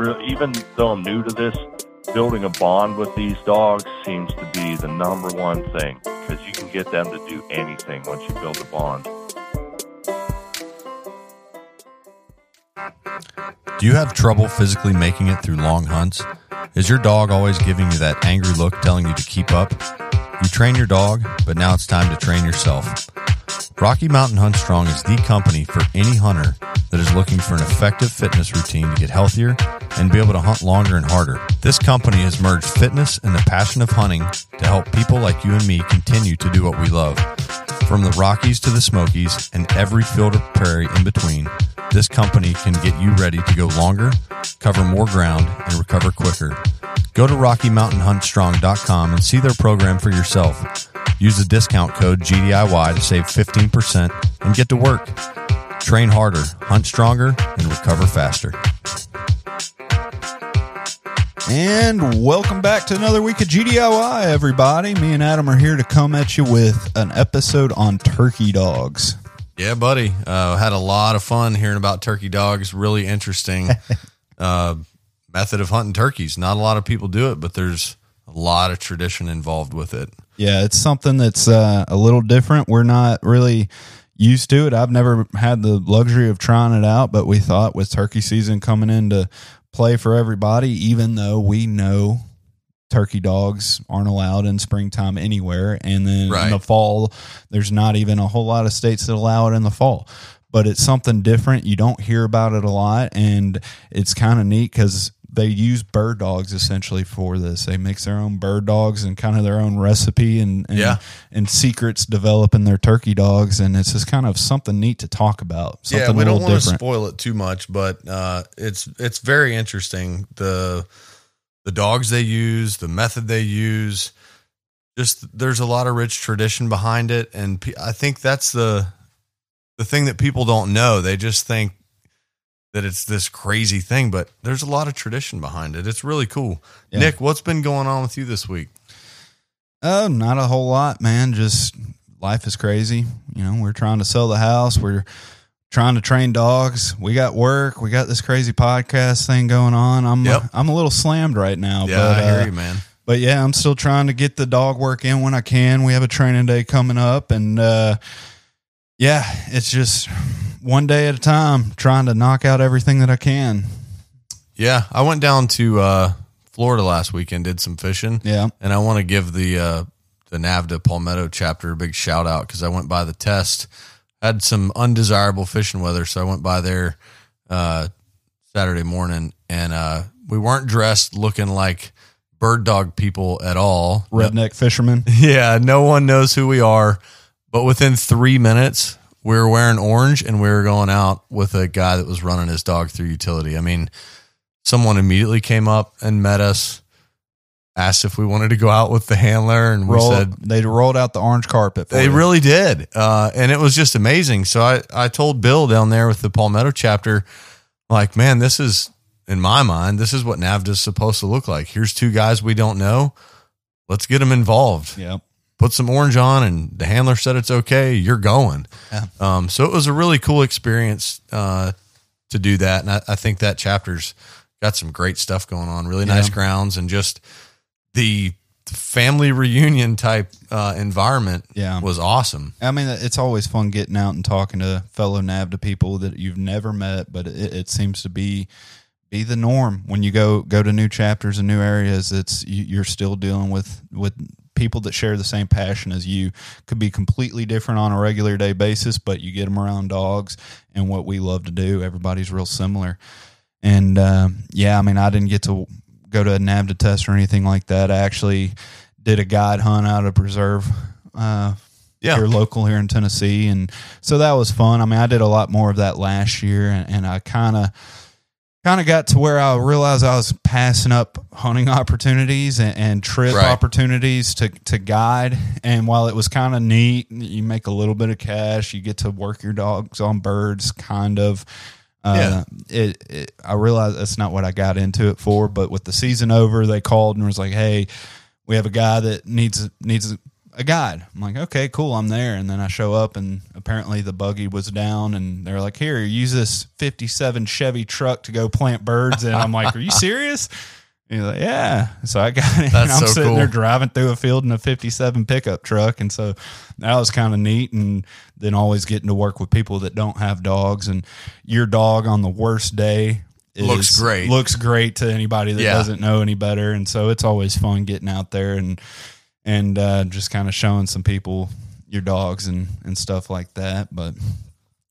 Even though I'm new to this, building a bond with these dogs seems to be the number one thing because you can get them to do anything once you build a bond. Do you have trouble physically making it through long hunts? Is your dog always giving you that angry look telling you to keep up? You train your dog, but now it's time to train yourself. Rocky Mountain Hunt Strong is the company for any hunter that is looking for an effective fitness routine to get healthier and be able to hunt longer and harder. This company has merged fitness and the passion of hunting to help people like you and me continue to do what we love. From the Rockies to the Smokies and every field or prairie in between, this company can get you ready to go longer, cover more ground, and recover quicker. Go to RockyMountainHuntStrong.com and see their program for yourself. Use the discount code GDIY to save 15% and get to work. Train harder, hunt stronger, and recover faster. And welcome back to another week of GDIY, everybody. Me and Adam are here to come at you with an episode on turkey dogs. Yeah, buddy. Uh, had a lot of fun hearing about turkey dogs. Really interesting uh, method of hunting turkeys. Not a lot of people do it, but there's a lot of tradition involved with it. Yeah, it's something that's uh, a little different. We're not really used to it. I've never had the luxury of trying it out, but we thought with turkey season coming into play for everybody, even though we know turkey dogs aren't allowed in springtime anywhere. And then Right. in the fall, there's not even a whole lot of states that allow it in the fall. But it's something different. You don't hear about it a lot. And it's kind of neat because they use bird dogs essentially for this. They mix their own bird dogs and kind of their own recipe and, and, Yeah. and secrets developing their turkey dogs. And it's just kind of something neat to talk about. Something yeah, we don't want to spoil it too much, but uh, it's it's very interesting the the dogs they use, the method they use. Just there's a lot of rich tradition behind it, and I think that's the the thing that people don't know. They just think that it's this crazy thing, but there's a lot of tradition behind it. It's really cool. Yeah. Nick, what's been going on with you this week? Oh, not a whole lot, man. Just life is crazy. You know, we're trying to sell the house. We're trying to train dogs. We got work. We got this crazy podcast thing going on. I'm Yep. I'm a little slammed right now. Yeah, but, I hear uh, you, man. But yeah, I'm still trying to get the dog work in when I can. We have a training day coming up, and uh, yeah, it's just one day at a time, trying to knock out everything that I can. Yeah, I went down to uh, Florida last weekend, did some fishing. Yeah. and I want to give the uh, the NAVHDA Palmetto chapter a big shout out because I went by the test, had some undesirable fishing weather, so I went by there uh, Saturday morning, and uh, we weren't dressed looking like bird dog people at all. Redneck fishermen. Yeah, no one knows who we are. But within three minutes, we were wearing orange and we were going out with a guy that was running his dog through utility. I mean, someone immediately came up and met us. asked if we wanted to go out with the handler, and we said they rolled out the orange carpet. For they really did, uh, and it was just amazing. So I I told Bill down there with the Palmetto chapter, like, man, this is in my mind, this is what NAVHDA is supposed to look like. Here's two guys we don't know. Let's get them involved. Yep. Put some orange on, and the handler said it's okay. You're going. Yeah. Um, so it was a really cool experience uh, to do that, and I, I think that chapter's got some great stuff going on. Really nice grounds, and just the family reunion type uh, environment Yeah. was awesome. I mean, it's always fun getting out and talking to fellow NAVHDA people that you've never met, but it, it seems to be be the norm when you go go to new chapters and new areas. It's you, you're still dealing with with people that share the same passion as you. Could be completely different on a regular day basis, but you get them around dogs and what we love to do. Everybody's real similar, and um, yeah, I mean, I didn't get to go to a NAVHDA test or anything like that. I actually did a guide hunt out of preserve. Uh, Yeah. here local here in Tennessee, and so that was fun. I mean, I did a lot more of that last year, and, and I kind of kind of got to where I realized I was passing up hunting opportunities and, and trip Right. opportunities to to guide. And while it was kind of neat, you make a little bit of cash, you get to work your dogs on birds, kind of. Uh, it, it, I realized that's not what I got into it for, but with the season over, they called and was like, "Hey, we have a guy that needs needs a guide." I'm like, "Okay, cool, I'm there." And then I show up, and apparently the buggy was down, and they're like, "Here, use this '57 Chevy truck to go plant birds." And I'm like, "Are you serious?" And he's like, "Yeah." So I got it. and I'm so sitting cool. there driving through a field in a '57 pickup truck, and so that was kind of neat. And then always getting to work with people that don't have dogs, and your dog on the worst day. Looks great. Looks great to anybody that Yeah. doesn't know any better, and so it's always fun getting out there and and uh, just kind of showing some people your dogs and and stuff like that. But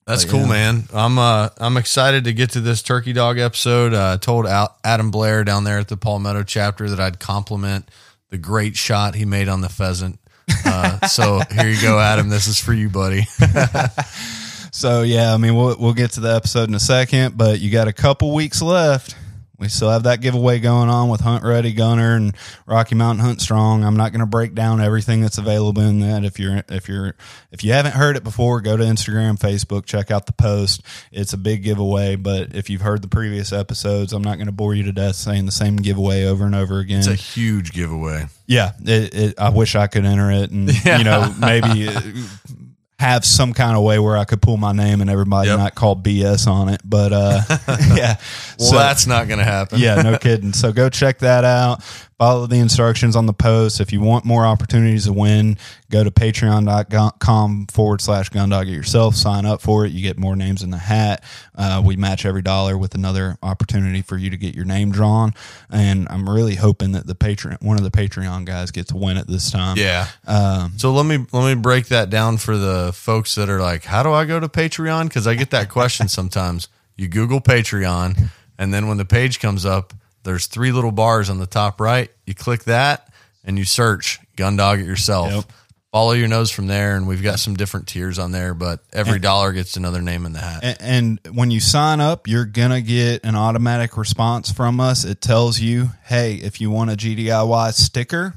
That's But, cool, yeah. man. I'm uh I'm excited to get to this turkey dog episode. Uh, I told Al- Adam Blair down there at the Palmetto chapter that I'd compliment the great shot he made on the pheasant. Uh, so here you go, Adam. This is for you, buddy. so yeah, I mean we'll we'll get to the episode in a second, but you got a couple weeks left. We still have that giveaway going on with Hunt Ready Gunner and Rocky Mountain Hunt Strong. I'm not going to break down everything that's available in that. If you're if you're if you haven't heard it before, go to Instagram, Facebook, check out the post. It's a big giveaway, but if you've heard the previous episodes, I'm not going to bore you to death saying the same giveaway over and over again. It's a huge giveaway. Yeah, it, it, I wish I could enter it, and you know maybe have some kind of way where I could pull my name and everybody Yep. not call BS on it. But uh, yeah, Well, So- that's not going to happen. yeah, no kidding. So go check that out. Follow the instructions on the post. If you want more opportunities to win, go to patreon.com forward slash gundog it yourself. Sign up for it. You get more names in the hat. Uh, we match every dollar with another opportunity for you to get your name drawn. And I'm really hoping that the Patreon, one of the Patreon guys gets to win it this time. Yeah. Um, So let me let me break that down for the folks that are like, how do I go to Patreon? Because I get that question sometimes. You Google Patreon, and then when the page comes up, there's three little bars on the top right. You click that, and you search Gundog It yourself. Yep. Follow your nose from there, and we've got some different tiers on there, but every dollar gets another name in the hat. A- And when you sign up, you're going to get an automatic response from us. It tells you, hey, if you want a GDIY sticker,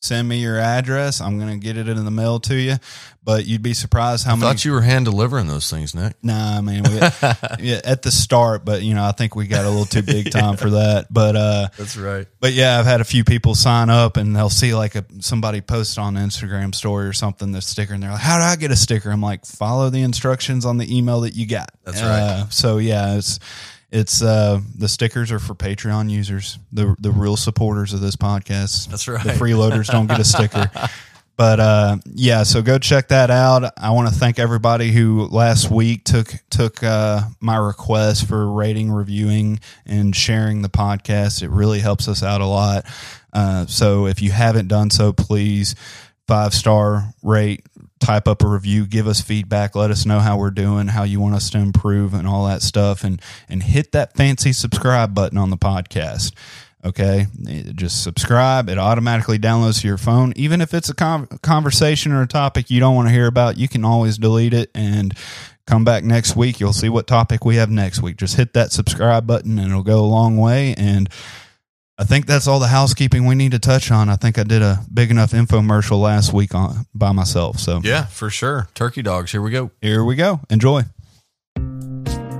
send me your address. I'm going to get it in the mail to you. But you'd be surprised how I many. thought you were hand delivering those things, Nick. Nah, I mean, we, yeah, at the start, but you know, I think we got a little too big time for that. But uh, That's right. but yeah, I've had a few people sign up and they'll see like a somebody post on Instagram story or something the sticker and they're like, "How do I get a sticker?" I'm like, "Follow the instructions on the email that you got." That's right. Uh, so yeah, it's it's uh the stickers are for Patreon users, the the real supporters of this podcast. That's right. The freeloaders don't get a sticker. But uh, yeah, so go check that out. I want to thank everybody who last week took took uh, my request for rating, reviewing, and sharing the podcast. It really helps us out a lot. Uh, so if you haven't done so, please five star rate, type up a review, give us feedback, let us know how we're doing, how you want us to improve, and all that stuff, and and hit that fancy subscribe button on the podcast. Okay, just subscribe. It automatically downloads to your phone. Even if it's a con- conversation or a topic you don't want to hear about, you can always delete it and come back next week. You'll see what topic we have next week. Just hit that subscribe button and it'll go a long way. And I think that's all the housekeeping we need to touch on. I think I did a big enough infomercial last week on by myself. So Yeah, for sure. Turkey dogs. Here we go. here we go. Enjoy.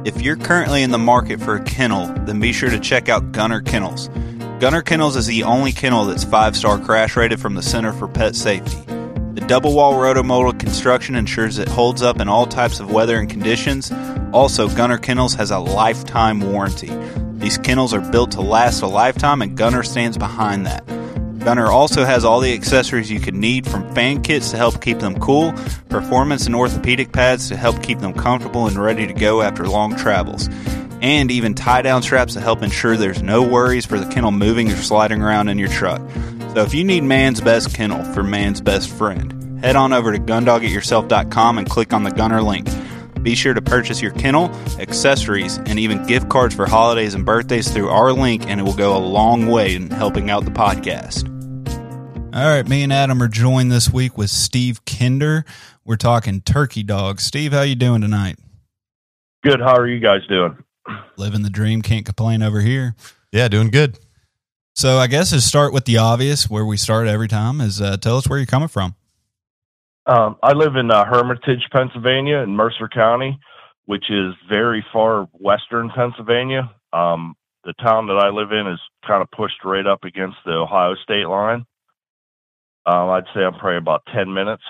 If you're currently in the market for a kennel, then be sure to check out Gunner Kennels. Gunner Kennels is the only kennel that's five star crash rated from the Center for Pet Safety. The double wall rotomolded construction ensures it holds up in all types of weather and conditions. Also, Gunner Kennels has a lifetime warranty. These kennels are built to last a lifetime, and Gunner stands behind that. Gunner also has all the accessories you could need from fan kits to help keep them cool, performance and orthopedic pads to help keep them comfortable and ready to go after long travels, and even tie down straps to help ensure there's no worries for the kennel moving or sliding around in your truck. So if you need man's best kennel for man's best friend, head on over to gundogityourself.com and click on the Gunner link. Be sure to purchase your kennel, accessories, and even gift cards for holidays and birthdays through our link, and it will go a long way in helping out the podcast. All right, me and Adam are joined this week with Steve Kinder. We're talking turkey dogs. Steve, how you doing tonight? Good. How are you guys doing? Living the dream, can't complain over here. Yeah, doing good. So I guess to start with the obvious, where we start every time, is uh, tell us where you're coming from. Um, I live in uh, Hermitage, Pennsylvania, in Mercer County, which is very far western Pennsylvania. Um, the town that I live in is kind of pushed right up against the Ohio state line. Um, I'd say I'm probably about 10 minutes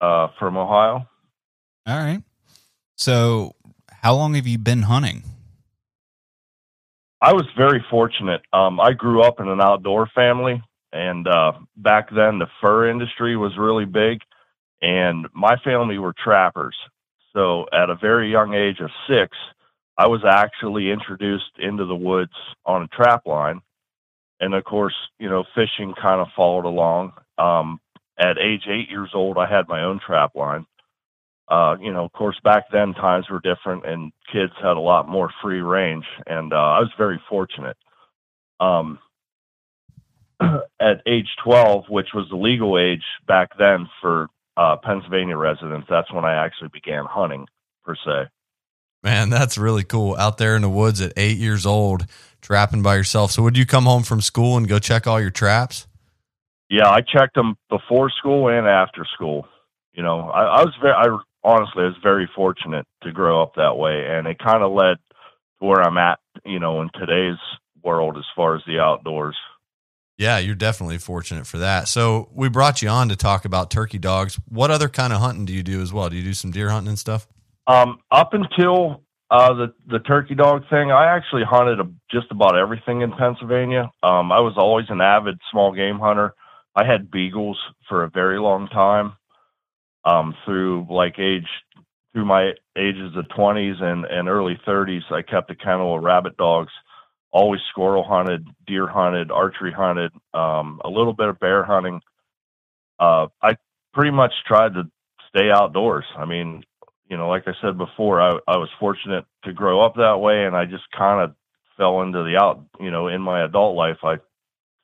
uh, from Ohio. All right. So how long have you been hunting? I was very fortunate. Um, I grew up in an outdoor family, and uh, back then the fur industry was really big, and my family were trappers. So at a very young age of six, I was actually introduced into the woods on a trap line, and of course, you know, fishing kind of followed along. Um, at age eight years old, I had my own trap line. Uh, you know, of course, back then times were different and kids had a lot more free range, and uh, I was very fortunate. Um, at age 12, which was the legal age back then for uh, Pennsylvania residents, that's when I actually began hunting per se. Man, that's really cool. Out there in the woods at eight years old, trapping by yourself. So, would you come home from school and go check all your traps? Yeah, I checked them before school and after school. You know, I, I was very, I honestly, I was very fortunate to grow up that way, and it kind of led to where I'm at. You know, in today's world, as far as the outdoors. Yeah, you're definitely fortunate for that. So, we brought you on to talk about turkey dogs. What other kind of hunting do you do as well? Do you do some deer hunting and stuff? Um, up until uh, the the turkey dog thing, I actually hunted a, just about everything in Pennsylvania. Um, I was always an avid small game hunter. I had beagles for a very long time. Um, through like age through my ages of twenties and, and early thirties, I kept a kennel of rabbit dogs. Always squirrel hunted, deer hunted, archery hunted, um, a little bit of bear hunting. Uh, I pretty much tried to stay outdoors. I mean, you know, like I said before, I, I was fortunate to grow up that way, and I just kind of fell into the out. You know, in my adult life, I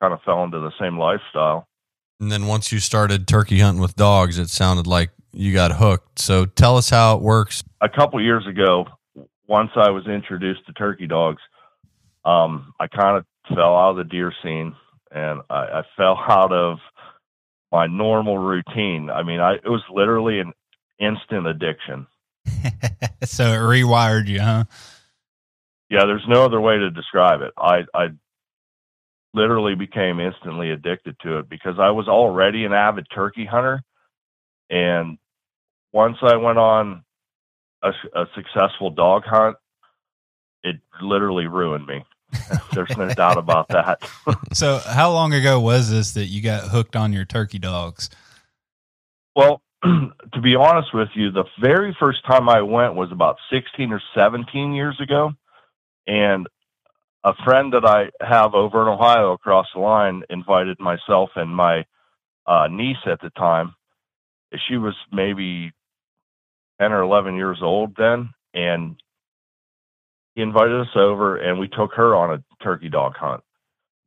kind of fell into the same lifestyle. And then once you started turkey hunting with dogs, it sounded like you got hooked. So tell us how it works. A couple years ago, once I was introduced to turkey dogs, um, I kind of fell out of the deer scene, and I, I fell out of my normal routine. I mean, I it was literally an instant addiction. so it rewired you, huh? Yeah, there's no other way to describe it. I I literally became instantly addicted to it because I was already an avid turkey hunter, and once I went on a, a successful dog hunt, it literally ruined me. There's no doubt about that. so, how long ago was this that you got hooked on your turkey dogs? Well, to be honest with you, the very first time I went was about 16 or 17 years ago. And a friend that I have over in Ohio across the line invited myself and my uh, niece at the time. She was maybe 10 or 11 years old then. And he invited us over and we took her on a turkey dog hunt.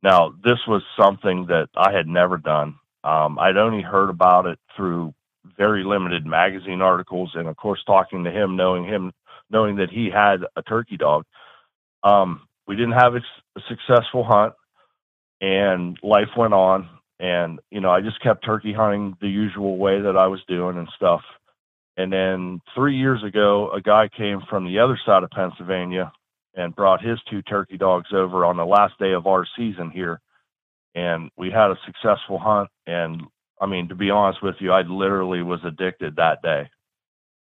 Now, this was something that I had never done. Um, I'd only heard about it through very limited magazine articles, and of course, talking to him, knowing him, knowing that he had a turkey dog. Um, we didn't have a, a successful hunt. and life went on. And, you know, I just kept turkey hunting the usual way that I was doing and stuff. And then three years ago, a guy came from the other side of Pennsylvania and brought his two turkey dogs over on the last day of our season here. And we had a successful hunt. And I mean, to be honest with you, I literally was addicted that day.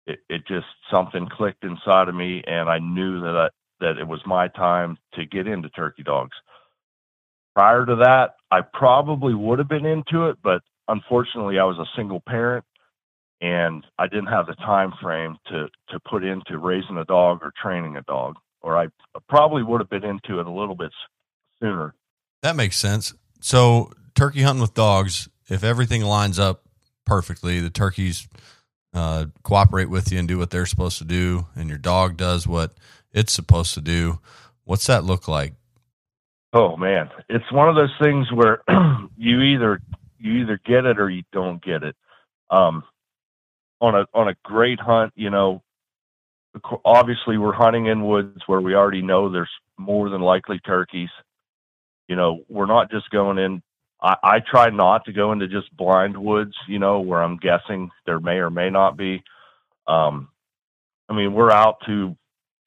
It, it just something clicked inside of me, and I knew that I, that it was my time to get into turkey dogs. Prior to that, I probably would have been into it, but unfortunately, I was a single parent and I didn't have the time frame to to put into raising a dog or training a dog, or I probably would have been into it a little bit sooner. That makes sense. So, turkey hunting with dogs, if everything lines up perfectly, the turkeys uh, cooperate with you and do what they're supposed to do, and your dog does what it's supposed to do. What's that look like? Oh man, it's one of those things where you either you either get it or you don't get it. Um, on a on a great hunt, you know, obviously we're hunting in woods where we already know there's more than likely turkeys. You know, we're not just going in. I, I try not to go into just blind woods, you know, where I'm guessing there may or may not be. Um, I mean, we're out to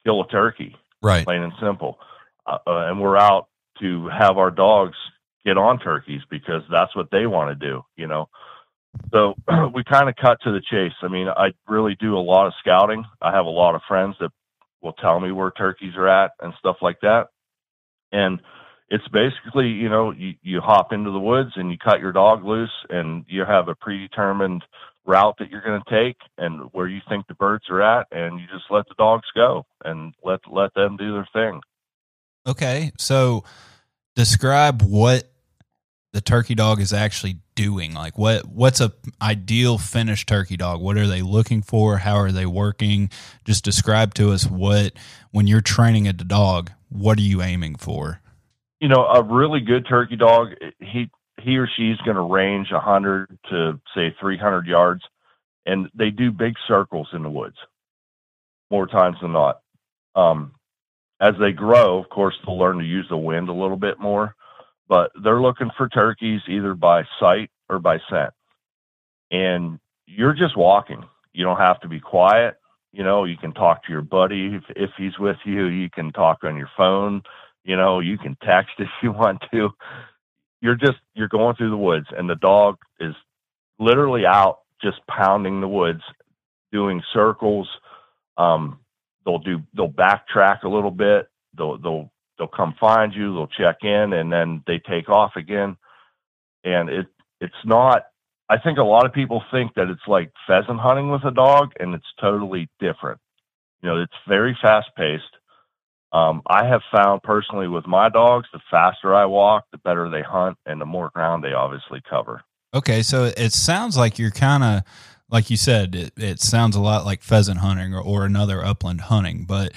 kill a turkey, right? Plain and simple, uh, uh, and we're out to have our dogs get on turkeys because that's what they want to do, you know. So we kind of cut to the chase. I mean, I really do a lot of scouting. I have a lot of friends that will tell me where turkeys are at and stuff like that. And it's basically, you know, you, you hop into the woods and you cut your dog loose and you have a predetermined route that you're going to take and where you think the birds are at and you just let the dogs go and let let them do their thing. Okay. So describe what the turkey dog is actually doing? Like what what's a ideal finished turkey dog? What are they looking for? How are they working? Just describe to us what when you're training a dog what are you aiming for? You know a really good turkey dog he he or she's going to range 100 to say 300 yards and they do big circles in the woods. More times than not. Um, as they grow of course they'll learn to use the wind a little bit more but they're looking for turkeys either by sight or by scent. And you're just walking. You don't have to be quiet. You know, you can talk to your buddy if, if he's with you. You can talk on your phone. You know, you can text if you want to. You're just you're going through the woods, and the dog is literally out just pounding the woods, doing circles. Um, they'll do they'll backtrack a little bit. They'll they'll they'll come find you, they'll check in, and then they take off again. And it it's not. I think a lot of people think that it's like pheasant hunting with a dog, and it's totally different. You know, it's very fast paced. Um, I have found personally with my dogs, the faster I walk, the better they hunt, and the more ground they obviously cover. Okay, so it sounds like you're kind of like you said. It, it sounds a lot like pheasant hunting or, or another upland hunting, but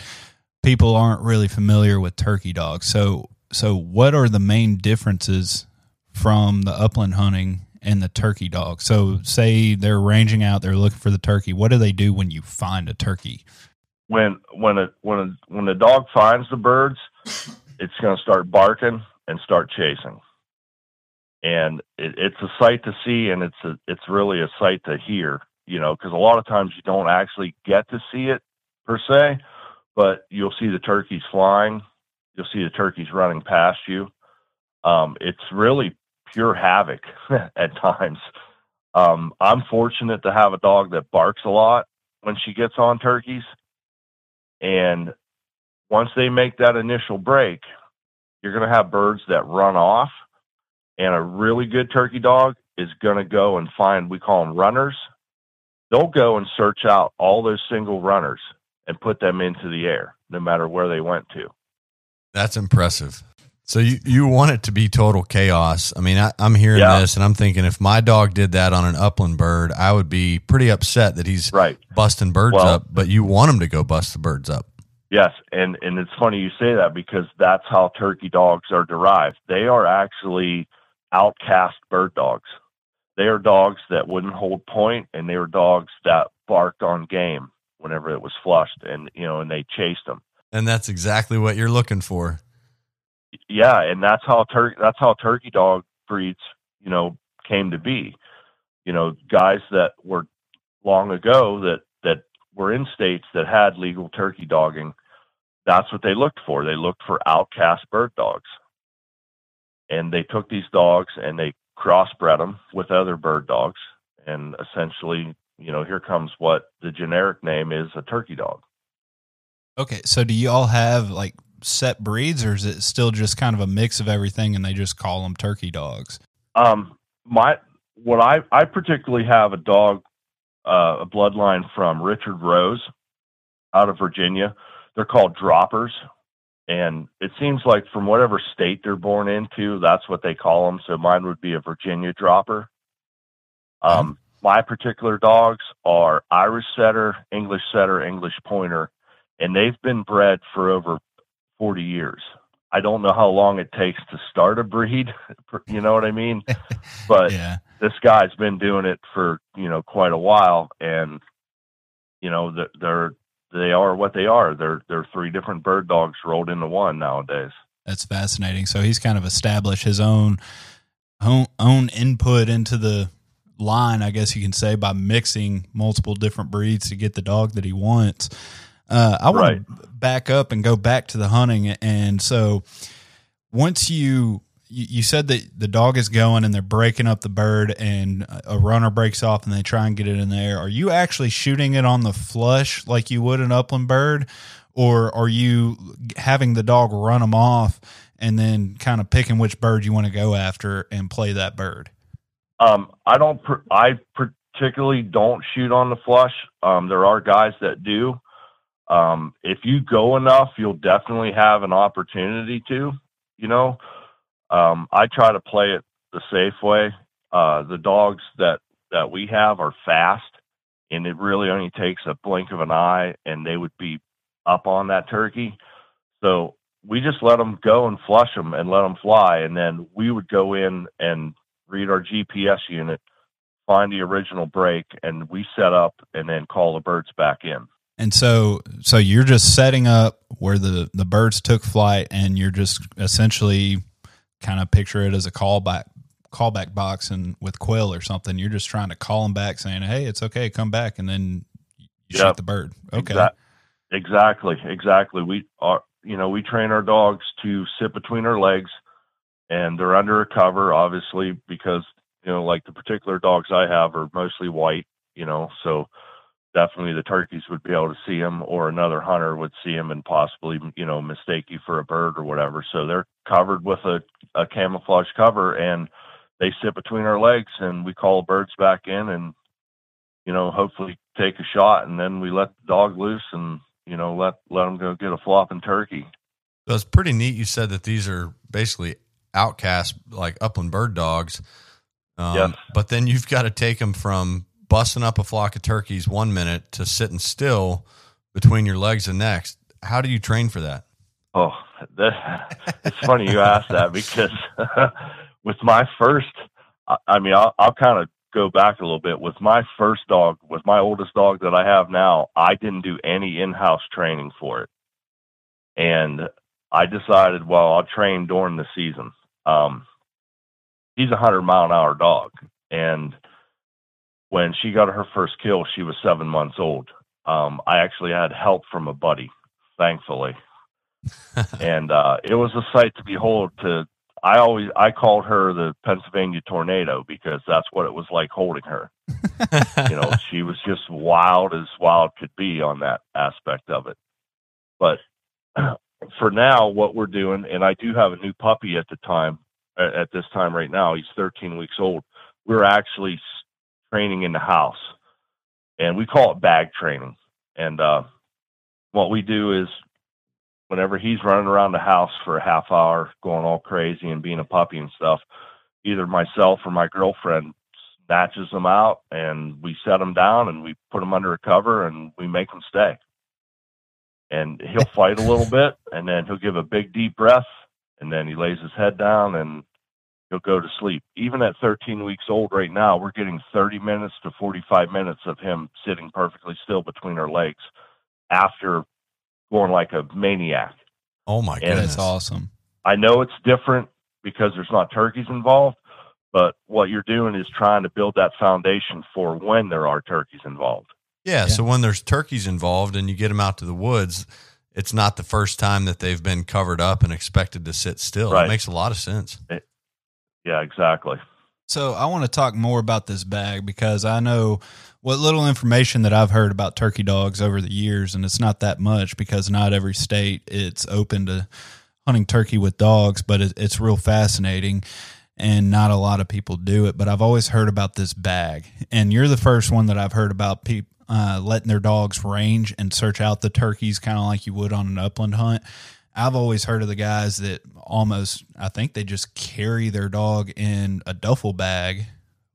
people aren't really familiar with turkey dogs. So, so what are the main differences from the upland hunting and the turkey dog? So, say they're ranging out, they're looking for the turkey. What do they do when you find a turkey? When when a when a, when the dog finds the birds, it's going to start barking and start chasing. And it, it's a sight to see, and it's a, it's really a sight to hear. You know, because a lot of times you don't actually get to see it per se, but you'll see the turkeys flying. You'll see the turkeys running past you. Um, it's really pure havoc at times. Um, I'm fortunate to have a dog that barks a lot when she gets on turkeys. And once they make that initial break, you're going to have birds that run off. And a really good turkey dog is going to go and find, we call them runners. They'll go and search out all those single runners and put them into the air, no matter where they went to. That's impressive. So you, you want it to be total chaos. I mean, I, am hearing yeah. this and I'm thinking if my dog did that on an upland bird, I would be pretty upset that he's right. busting birds well, up, but you want him to go bust the birds up. Yes, and and it's funny you say that because that's how turkey dogs are derived. They are actually outcast bird dogs. They are dogs that wouldn't hold point, and they are dogs that barked on game whenever it was flushed, and you know, and they chased them. And that's exactly what you're looking for. Yeah, and that's how turkey that's how turkey dog breeds, you know, came to be. You know, guys that were long ago that that were in states that had legal turkey dogging, that's what they looked for. They looked for outcast bird dogs. And they took these dogs and they crossbred them with other bird dogs and essentially, you know, here comes what the generic name is a turkey dog. Okay, so do you all have like set breeds, or is it still just kind of a mix of everything, and they just call them turkey dogs? Um, my what I I particularly have a dog, uh, a bloodline from Richard Rose, out of Virginia. They're called droppers, and it seems like from whatever state they're born into, that's what they call them. So mine would be a Virginia dropper. Um, my particular dogs are Irish setter, English setter, English pointer, and they've been bred for over 40 years. I don't know how long it takes to start a breed, you know what I mean? But yeah. this guy's been doing it for, you know, quite a while and you know, they're they are what they are. They're they're three different bird dogs rolled into one nowadays. That's fascinating. So he's kind of established his own own, own input into the line, I guess you can say, by mixing multiple different breeds to get the dog that he wants. Uh, I want to back up and go back to the hunting. And so once you, you you said that the dog is going and they're breaking up the bird and a runner breaks off and they try and get it in the air. Are you actually shooting it on the flush like you would an upland bird? Or are you having the dog run them off and then kind of picking which bird you want to go after and play that bird? Um, I don't. I particularly don't shoot on the flush. Um, there are guys that do. Um, if you go enough, you'll definitely have an opportunity to. You know, um, I try to play it the safe way. Uh, the dogs that that we have are fast, and it really only takes a blink of an eye, and they would be up on that turkey. So we just let them go and flush them and let them fly, and then we would go in and read our GPS unit, find the original break, and we set up and then call the birds back in. And so, so you're just setting up where the the birds took flight, and you're just essentially kind of picture it as a callback callback box, and with Quill or something, you're just trying to call them back, saying, "Hey, it's okay, come back," and then you Yep. shoot the bird. Okay, Exa- exactly, exactly. We are, you know, we train our dogs to sit between our legs, and they're under a cover, obviously, because you know, like the particular dogs I have are mostly white, you know, so definitely the turkeys would be able to see them, or another hunter would see them and possibly, you know, mistake you for a bird or whatever. So they're covered with a, a camouflage cover, and they sit between our legs, and we call birds back in, and you know, hopefully take a shot, and then we let the dog loose, and you know, let let them go get a flopping turkey. It's pretty neat. You said that these are basically outcast, like upland bird dogs. Um, Yes. But then you've got to take them from busting up a flock of turkeys one minute to sitting still between your legs the next. How do you train for that? Oh, that, it's funny you asked that because with my first, I, I mean, I'll, I'll kind of go back a little bit. With my first dog, with my oldest dog that I have now, I didn't do any in-house training for it, and I decided, well, I'll train during the season. Um, he's a hundred mile an hour dog, and when she got her first kill, she was seven months old. Um, I actually had help from a buddy, thankfully and uh, it was a sight to behold. To I always I called her the Pennsylvania tornado because that's what it was like holding her. You know, she was just wild as wild could be on that aspect of it. But for now, what we're doing, and I do have a new puppy at the time. At this time, right now, he's 13 weeks old. We're actually training in the house, and we call it bag training. And uh, what we do is whenever he's running around the house for a half hour, going all crazy and being a puppy and stuff, either myself or my girlfriend snatches him out and we set him down and we put him under a cover and we make him stay. And he'll fight a little bit and then he'll give a big deep breath and then he lays his head down and he'll go to sleep. Even at 13 weeks old right now, we're getting 30 minutes to 45 minutes of him sitting perfectly still between our legs after going like a maniac. Oh my And goodness! that's awesome. I know it's different because there's not turkeys involved, but what you're doing is trying to build that foundation for when there are turkeys involved. Yeah, yeah, So when there's turkeys involved and you get them out to the woods, it's not the first time that they've been covered up and expected to sit still. Right. It makes a lot of sense. It, yeah, exactly. So I want to talk more about this bag because I know what little information that I've heard about turkey dogs over the years, and it's not that much because not every state it's open to hunting turkey with dogs, but it, it's real fascinating and not a lot of people do it. But I've always heard about this bag, and you're the first one that I've heard about people uh, letting their dogs range and search out the turkeys, kind of like you would on an upland hunt. I've always heard of the guys that almost, I think they just carry their dog in a duffel bag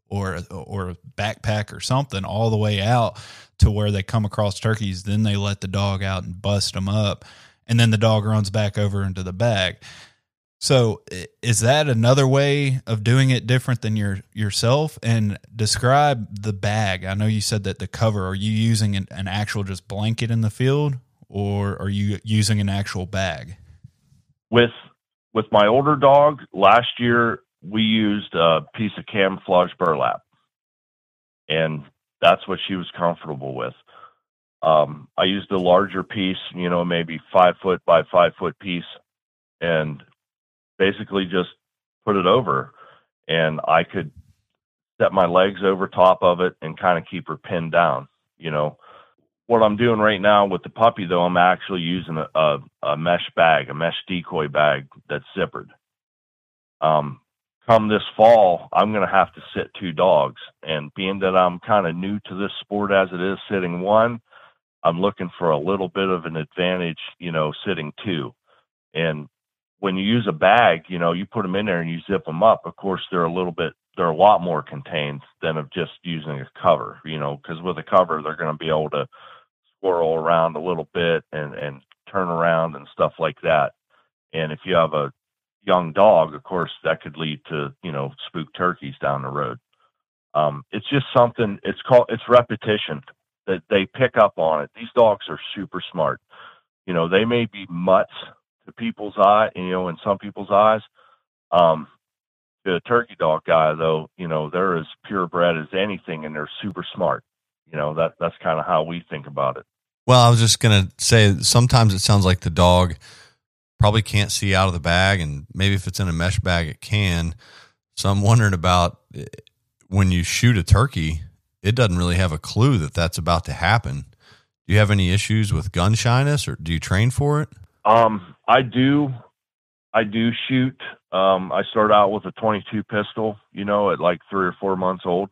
or or a backpack or something all the way out to where they come across turkeys. Then they let the dog out and bust them up, and then the dog runs back over into the bag. So is that another way of doing it different than your yourself? And describe the bag. I know you said that the cover. Are you using an, an actual just blanket in the field, or are you using an actual bag? With with my older dog, last year we used a piece of camouflage burlap, and that's what she was comfortable with. Um, I used a larger piece, you know, maybe five foot by five foot piece, and basically just put it over, and I could set my legs over top of it and kind of keep her pinned down, you know what I'm doing right now with the puppy, though, I'm actually using a, a, a mesh bag, a mesh decoy bag that's zippered. Um, come this fall, I'm going to have to sit two dogs. And being that I'm kind of new to this sport as it is, sitting one, I'm looking for a little bit of an advantage, you know, sitting two. And when you use a bag, you know, you put them in there and you zip them up. Of course, they're a little bit, they're a lot more contained than of just using a cover, you know, because with a cover, they're going to be able to squirrel around a little bit and and turn around and stuff like that. And if you have a young dog, of course, that could lead to you know spook turkeys down the road. Um, it's just something. It's called it's repetition that they pick up on it. These dogs are super smart. You know, they may be mutts to people's eye, you know, in some people's eyes. Um, the turkey dog guy, though, you know, they're as purebred as anything, and they're super smart. You know, that that's kind of how we think about it. Well, I was just to say sometimes it sounds like the dog probably can't see out of the bag, and maybe if it's in a mesh bag, it can. So I'm wondering about eh, when you shoot a turkey, it doesn't really have a clue that that's about to happen. Do you have any issues with gun shyness, or do you train for it? Um, I do. I do shoot. Um, I start out with a 22 pistol, you know, at like three or four months old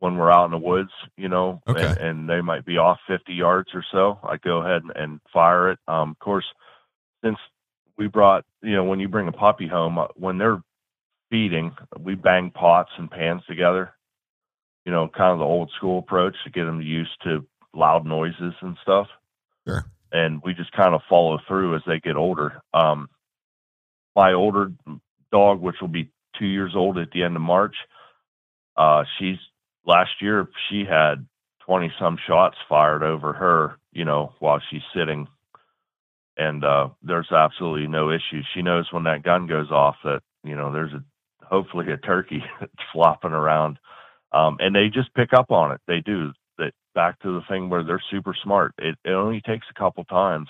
when we're out in the woods, you know, okay. and, and, they might be off 50 yards or so, I go ahead and, and fire it. Um, of course, since we brought, you know, when you bring a puppy home, uh, when they're feeding, we bang pots and pans together, you know, kind of the old school approach to get them used to loud noises and stuff. Sure. And we just kind of follow through as they get older. Um, my older dog, which will be two years old at the end of March, uh, she's last year she had 20 some shots fired over her, you know, while she's sitting. And uh, there's absolutely no issue. She knows when that gun goes off that, you know, there's a hopefully a turkey flopping around. Um, and they just pick up on it. They do. Back to the thing where they're super smart. It, it only takes a couple times,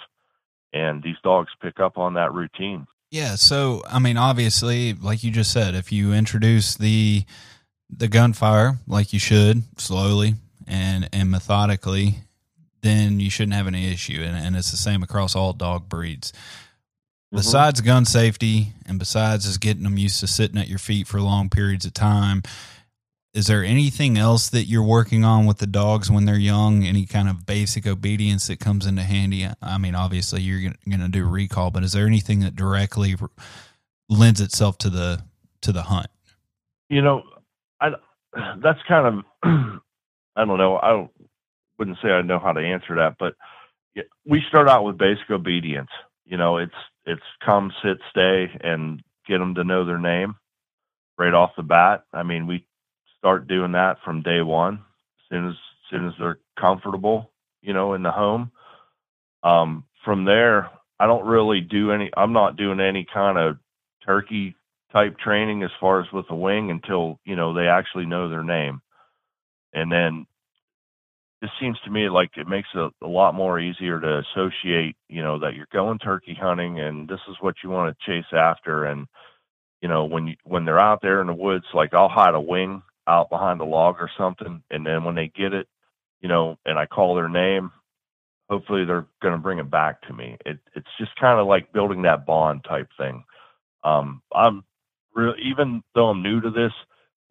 and these dogs pick up on that routine. Yeah. So, I mean, obviously, like you just said, if you introduce the the gunfire like you should, slowly and and methodically, then you shouldn't have any issue. And, and it's the same across all dog breeds. Mm-hmm. Besides gun safety and besides just getting them used to sitting at your feet for long periods of time, is there anything else that you're working on with the dogs when they're young? Any kind of basic obedience that comes into handy? I mean, obviously you're going to do recall, but is there anything that directly lends itself to the to the hunt? You know, I that's kind of I don't know. I wouldn't say I know how to answer that, but we start out with basic obedience. You know, it's it's come, sit, stay, and get them to know their name right off the bat. I mean, we start doing that from day one, as soon as, as soon as they're comfortable, you know, in the home. Um, from there, I don't really do any. I'm not doing any kind of turkey type training as far as with the wing until you know they actually know their name, and then it seems to me like it makes it a lot more easier to associate you know that you're going turkey hunting and this is what you want to chase after and you know when you when they're out there in the woods like I'll hide a wing out behind a log or something and then when they get it you know and I call their name hopefully they're going to bring it back to me it, it's just kind of like building that bond type thing um I'm real even though I'm new to this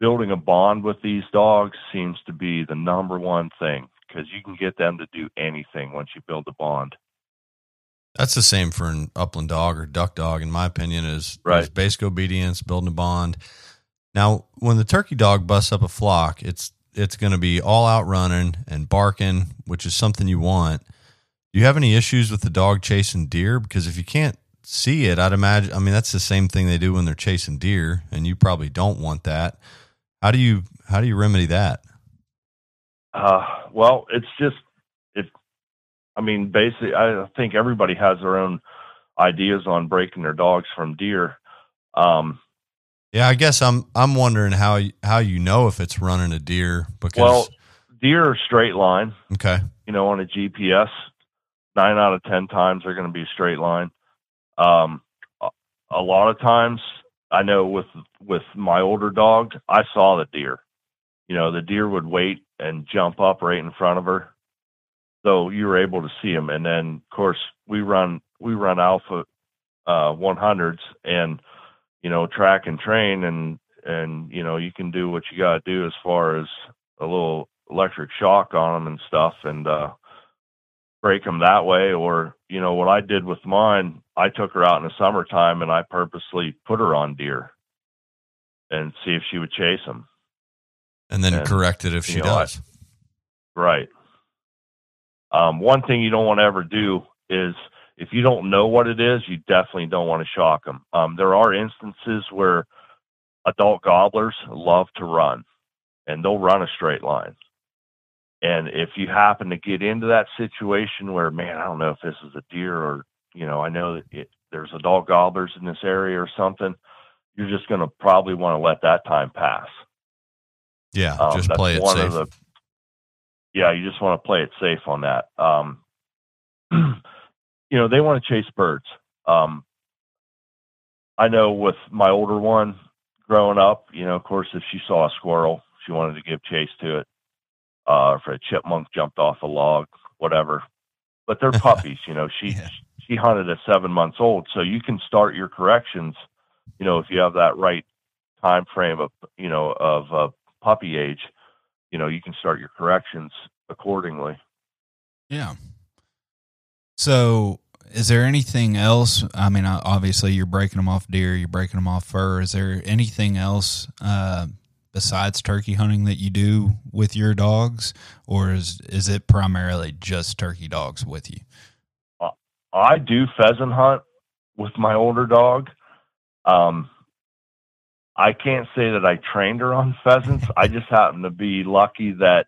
building a bond with these dogs seems to be the number one thing because you can get them to do anything once you build a bond. That's the same for an upland dog or duck dog, in my opinion, is, Right. is basic obedience, building a bond. Now, when the turkey dog busts up a flock, it's it's going to be all out running and barking, which is something you want. Do you have any issues with the dog chasing deer? Because if you can't see it, I'd imagine. I mean, that's the same thing they do when they're chasing deer, and you probably don't want that. How do you how do you remedy that? Uh, well, it's just it. I mean, basically, I think everybody has their own ideas on breaking their dogs from deer. Um, Yeah, I guess I'm I'm wondering how you- how you know if it's running a deer because well, deer are straight line. okay you know, on a GPS, nine out of ten times they're going to be straight line. Um, a, a lot of times, I know with with my older dog, I saw the deer. You know, the deer would wait and jump up right in front of her, so you were able to see him. And then, of course, we run we run alpha uh, 100s, and you know, track and train, and and you know, you can do what you got to do as far as a little electric shock on them and stuff and uh break them that way. Or you know what I did with mine I took her out in the summertime and I purposely put her on deer and see if she would chase them and then and, correct it if she know, I- does. right. Um one thing you don't want to ever do is if you don't know what it is you definitely don't want to shock them um there are instances where adult gobblers love to run and they'll run a straight line And if you happen to get into that situation where, man, I don't know if this is a deer or, you know, I know that it, there's adult gobblers in this area or something, you're just going to probably want to let that time pass. Yeah, Um, just play it safe. the- yeah, you just want to play it safe on that. Um, you know, they want to chase birds. Um, I know with my older one growing up, you know, of course, if she saw a squirrel, she wanted to give chase to it. Uh, if a chipmunk jumped off a log, whatever. But they're puppies, you know. She Yeah. she hunted at seven months old, so you can start your corrections. You know, if you have that right time frame of you know of uh, puppy age, you know, you can start your corrections accordingly. Yeah. So, is there anything else? I mean, uh, obviously, you're breaking them off deer, you're breaking them off fur. Is there anything else uh, besides turkey hunting that you do with your dogs, or is is it primarily just turkey dogs with you? I do pheasant hunt with my older dog. Um, I can't say that I trained her on pheasants. I just happen to be lucky that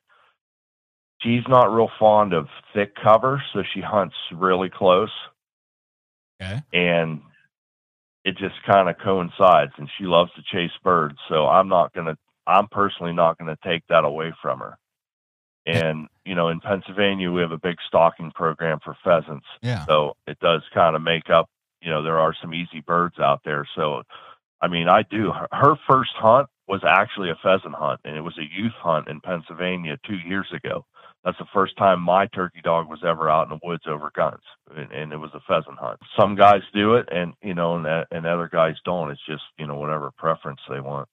she's not real fond of thick cover, so she hunts really close, Okay. and it just kind of coincides. And she loves to chase birds, so I'm not gonna. I'm personally not gonna take that away from her. And you know, in Pennsylvania, we have a big stocking program for pheasants. Yeah. So it does kind of make up, you know, there are some easy birds out there. So, I mean, I do. Her, her first hunt was actually a pheasant hunt, and it was a youth hunt in Pennsylvania two years ago. That's the first time my turkey dog was ever out in the woods over guns, and, and it was a pheasant hunt. Some guys do it, and you know, and, and other guys don't. It's just you know whatever preference they want.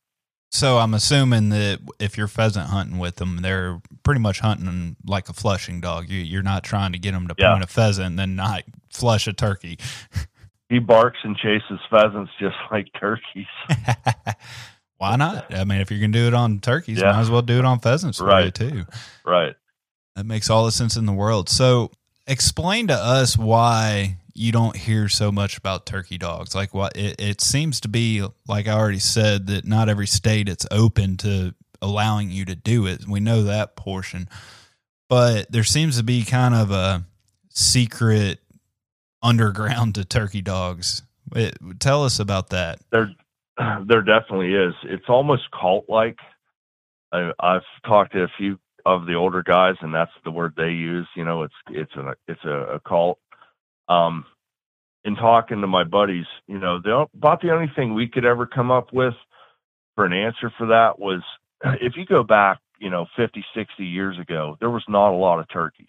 So I'm assuming that if you're pheasant hunting with them, they're pretty much hunting like a flushing dog. You, you're not trying to get them to Yeah. point a pheasant and then not flush a turkey. He barks and chases pheasants just like turkeys. Why not? I mean, if you're gonna do it on turkeys, Yeah. might as well do it on pheasants Right. too. right. That makes all the sense in the world. So, explain to us why you don't hear so much about turkey dogs. Like, what it, it seems to be, like I already said, that not every state it's open to allowing you to do it. We know that portion, but there seems to be kind of a secret underground to turkey dogs Wait, tell us about that. There, there definitely is. It's almost cult like. I've talked to a few of the older guys, and that's the word they use. You know, it's it's a it's a, a cult. Um, in talking to my buddies, you know, the, about the only thing we could ever come up with for an answer for that was if you go back, you know, 50, 60 years ago, there was not a lot of turkeys.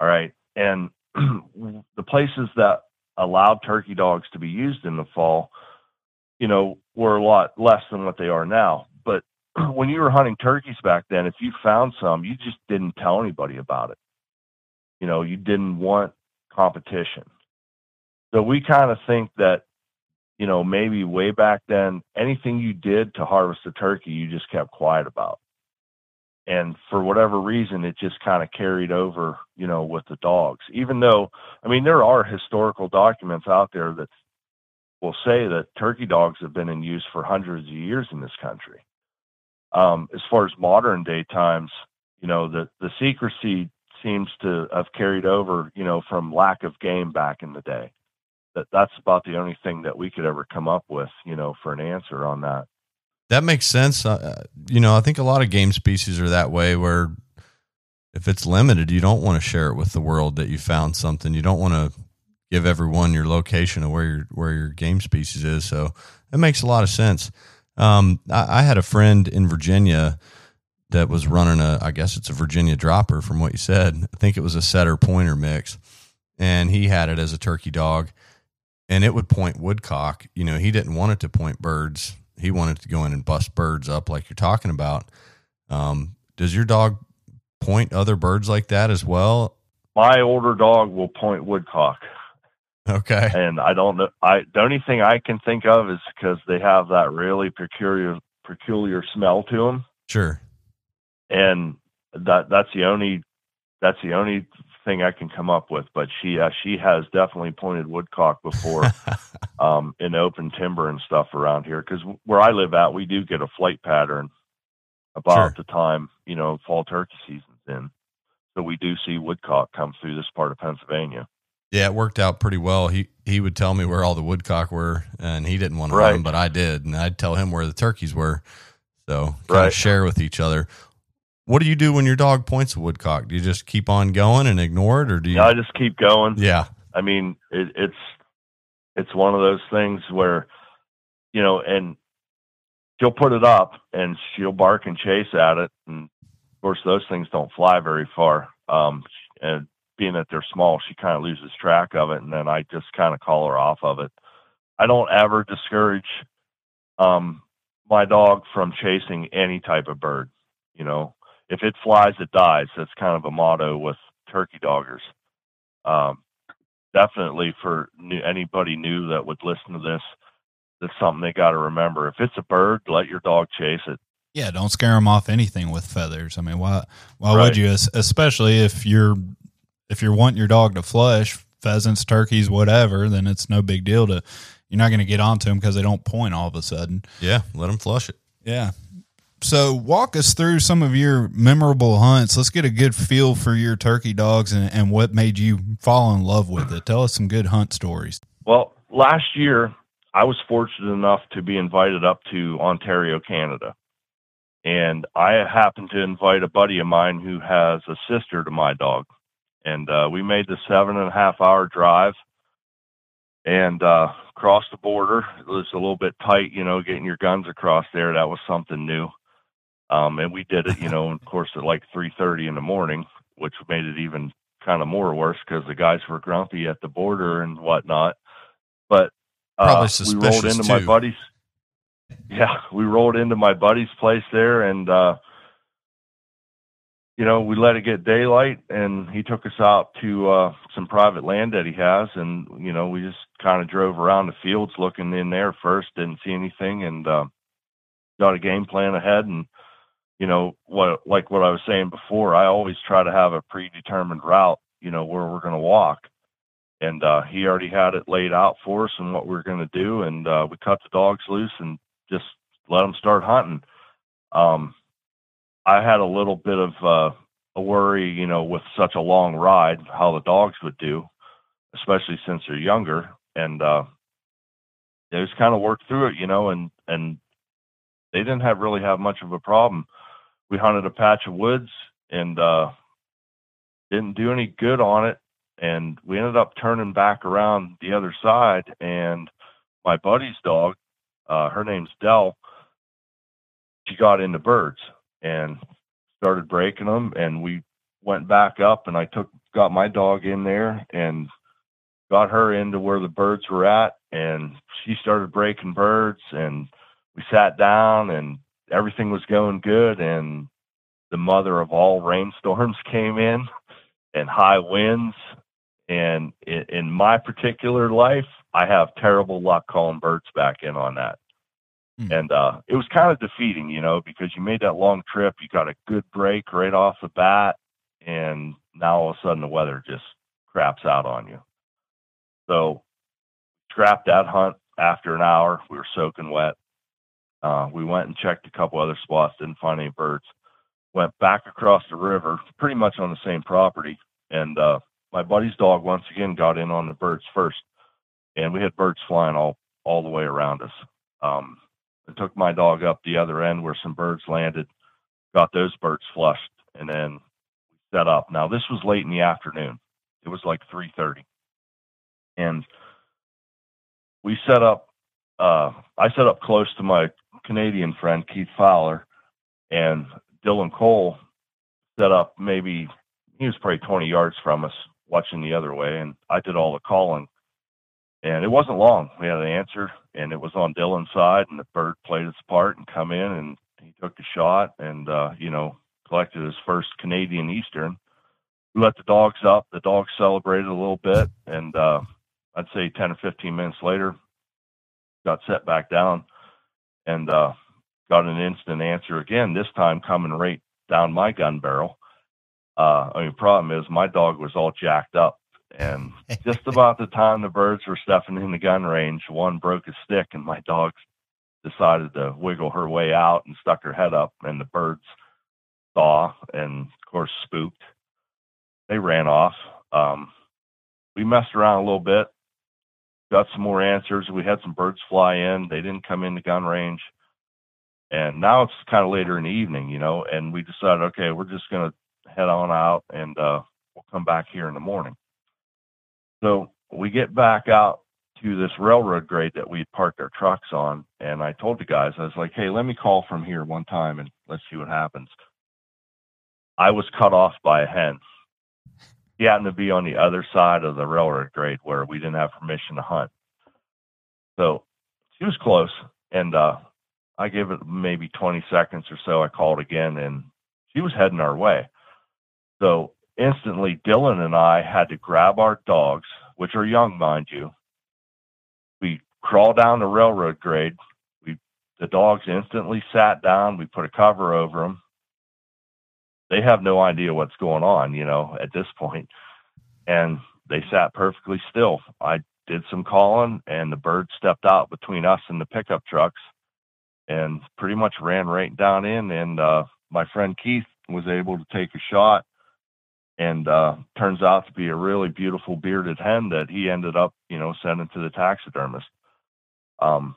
All right. And the places that allowed turkey dogs to be used in the fall, you know, were a lot less than what they are now. But when you were hunting turkeys back then, if you found some, you just didn't tell anybody about it. You know, you didn't want competition. So we kind of think that, you know, maybe way back then, anything you did to harvest a turkey, you just kept quiet about. And for whatever reason, it just kind of carried over, you know, with the dogs. Even though, I mean, there are historical documents out there that will say that turkey dogs have been in use for hundreds of years in this country. Um, as far as modern day times, you know, the, the secrecy seems to have carried over, you know, from lack of game back in the day that that's about the only thing that we could ever come up with, you know, for an answer on that. That makes sense. Uh, you know, I think a lot of game species are that way where if it's limited, you don't want to share it with the world that you found something. You don't want to give everyone your location of where your where your game species is. So it makes a lot of sense. Um, I, I had a friend in Virginia that was running a, I guess it's a Virginia dropper from what you said. I think it was a setter pointer mix, and he had it as a turkey dog and it would point woodcock. You know, he didn't want it to point birds. He wanted to go in and bust birds up like you're talking about. Um, does your dog point other birds like that as well? My older dog will point woodcock. Okay. And I don't know. I the only thing I can think of is because they have that really peculiar peculiar smell to them. Sure. And that that's the only that's the only thing I can come up with, but she uh, she has definitely pointed woodcock before um, in open timber and stuff around here. Because where I live at, we do get a flight pattern about sure. the time you know fall turkey season's in, so we do see woodcock come through this part of Pennsylvania. Yeah, it worked out pretty well. He he would tell me where all the woodcock were, and he didn't want to right. run, but I did, and I'd tell him where the turkeys were. So kind right. of share with each other. What do you do when your dog points a woodcock? Do you just keep on going and ignore it, or do you? I just keep going. Yeah. I mean, it, it's it's one of those things where, you know, and she'll put it up and she'll bark and chase at it, and of course those things don't fly very far. Um, and being that they're small, she kind of loses track of it, and then I just kind of call her off of it. I don't ever discourage um, my dog from chasing any type of bird. You know, if it flies, it dies. That's kind of a motto with turkey doggers. Um, definitely for new, anybody new that would listen to this, that's something they got to remember. If it's a bird, let your dog chase it. Yeah, don't scare them off anything with feathers. I mean, why why right. would you? Especially if you're if you're wanting your dog to flush pheasants, turkeys, whatever, then it's no big deal to. You're not going to get onto them because they don't point all of a sudden. Yeah, let them flush it. Yeah, so walk us through some of your memorable hunts. Let's get a good feel for your turkey dogs and, and what made you fall in love with it. Tell us some good hunt stories. Well, last year I was fortunate enough to be invited up to Ontario, Canada. And I happened to invite a buddy of mine who has a sister to my dog. And uh, we made the seven and a half hour drive and uh, crossed the border. It was a little bit tight, you know, getting your guns across there. That was something new. Um, and we did it, you know, of course, at like 3:30 in the morning, which made it even kind of more worse because the guys were grumpy at the border and whatnot. But uh, we rolled into too. my buddy's. Yeah, we rolled into my buddy's place there, and uh, you know, we let it get daylight, and he took us out to uh, some private land that he has, and you know, we just kind of drove around the fields looking in there first, didn't see anything, and uh, got a game plan ahead, and you know what like what I was saying before, I always try to have a predetermined route, you know, where we're going to walk. And uh, he already had it laid out for us and what we are going to do, and uh, we cut the dogs loose and just let them start hunting. Um, I had a little bit of uh, a worry, you know, with such a long ride, how the dogs would do, especially since they're younger. And uh, they just kind of worked through it, you know, and and they didn't have really have much of a problem. We hunted a patch of woods and uh, didn't do any good on it, and we ended up turning back around the other side. And my buddy's dog, uh, her name's Dell, she got into birds and started breaking them, and we went back up, and I took got my dog in there and got her into where the birds were at and she started breaking birds and we sat down and everything was going good and the mother of all rainstorms came in and high winds and in, in my particular life i have terrible luck calling birds back in on that Hmm. and uh it was kind of defeating you know because you made that long trip you got a good break right off the bat and now all of a sudden the weather just craps out on you so scrapped that hunt after an hour. We were soaking wet. Uh, we went and checked a couple other spots, didn't find any birds. Went back across the river, pretty much on the same property. And uh, my buddy's dog once again got in on the birds first, and we had birds flying all all the way around us. Um, I took my dog up the other end where some birds landed, got those birds flushed, and then set up. Now this was late in the afternoon. It was like 3:30, and we set up. Uh, I set up close to my Canadian friend Keith Fowler, and Dylan Cole set up maybe he was probably 20 yards from us, watching the other way, and I did all the calling. And it wasn't long. We had an answer, and it was on Dylan's side, and the bird played its part and come in, and he took the shot, and uh, you know collected his first Canadian Eastern. We let the dogs up. The dogs celebrated a little bit, and uh, I'd say 10 or 15 minutes later, got set back down and uh, got an instant answer again, this time coming right down my gun barrel. Uh, I mean, problem is my dog was all jacked up. And just about the time the birds were stepping in the gun range, one broke a stick, and my dog decided to wiggle her way out and stuck her head up, and the birds saw and, of course, spooked. They ran off. Um, we messed around a little bit, got some more answers. We had some birds fly in. They didn't come into gun range. And now it's kind of later in the evening, you know, and we decided, okay, we're just going to head on out and uh, we'll come back here in the morning. So we get back out to this railroad grade that we had parked our trucks on. And I told the guys, I was like, hey, let me call from here one time and let's see what happens. I was cut off by a hen he happened to be on the other side of the railroad grade where we didn't have permission to hunt. So she was close, and uh, I gave it maybe 20 seconds or so. I called again, and she was heading our way. So instantly, Dylan and I had to grab our dogs, which are young, mind you. We crawled down the railroad grade. We the dogs instantly sat down. We put a cover over them they have no idea what's going on, you know, at this point. And they sat perfectly still. I did some calling and the bird stepped out between us and the pickup trucks and pretty much ran right down in and uh my friend Keith was able to take a shot and uh turns out to be a really beautiful bearded hen that he ended up, you know, sending to the taxidermist. Um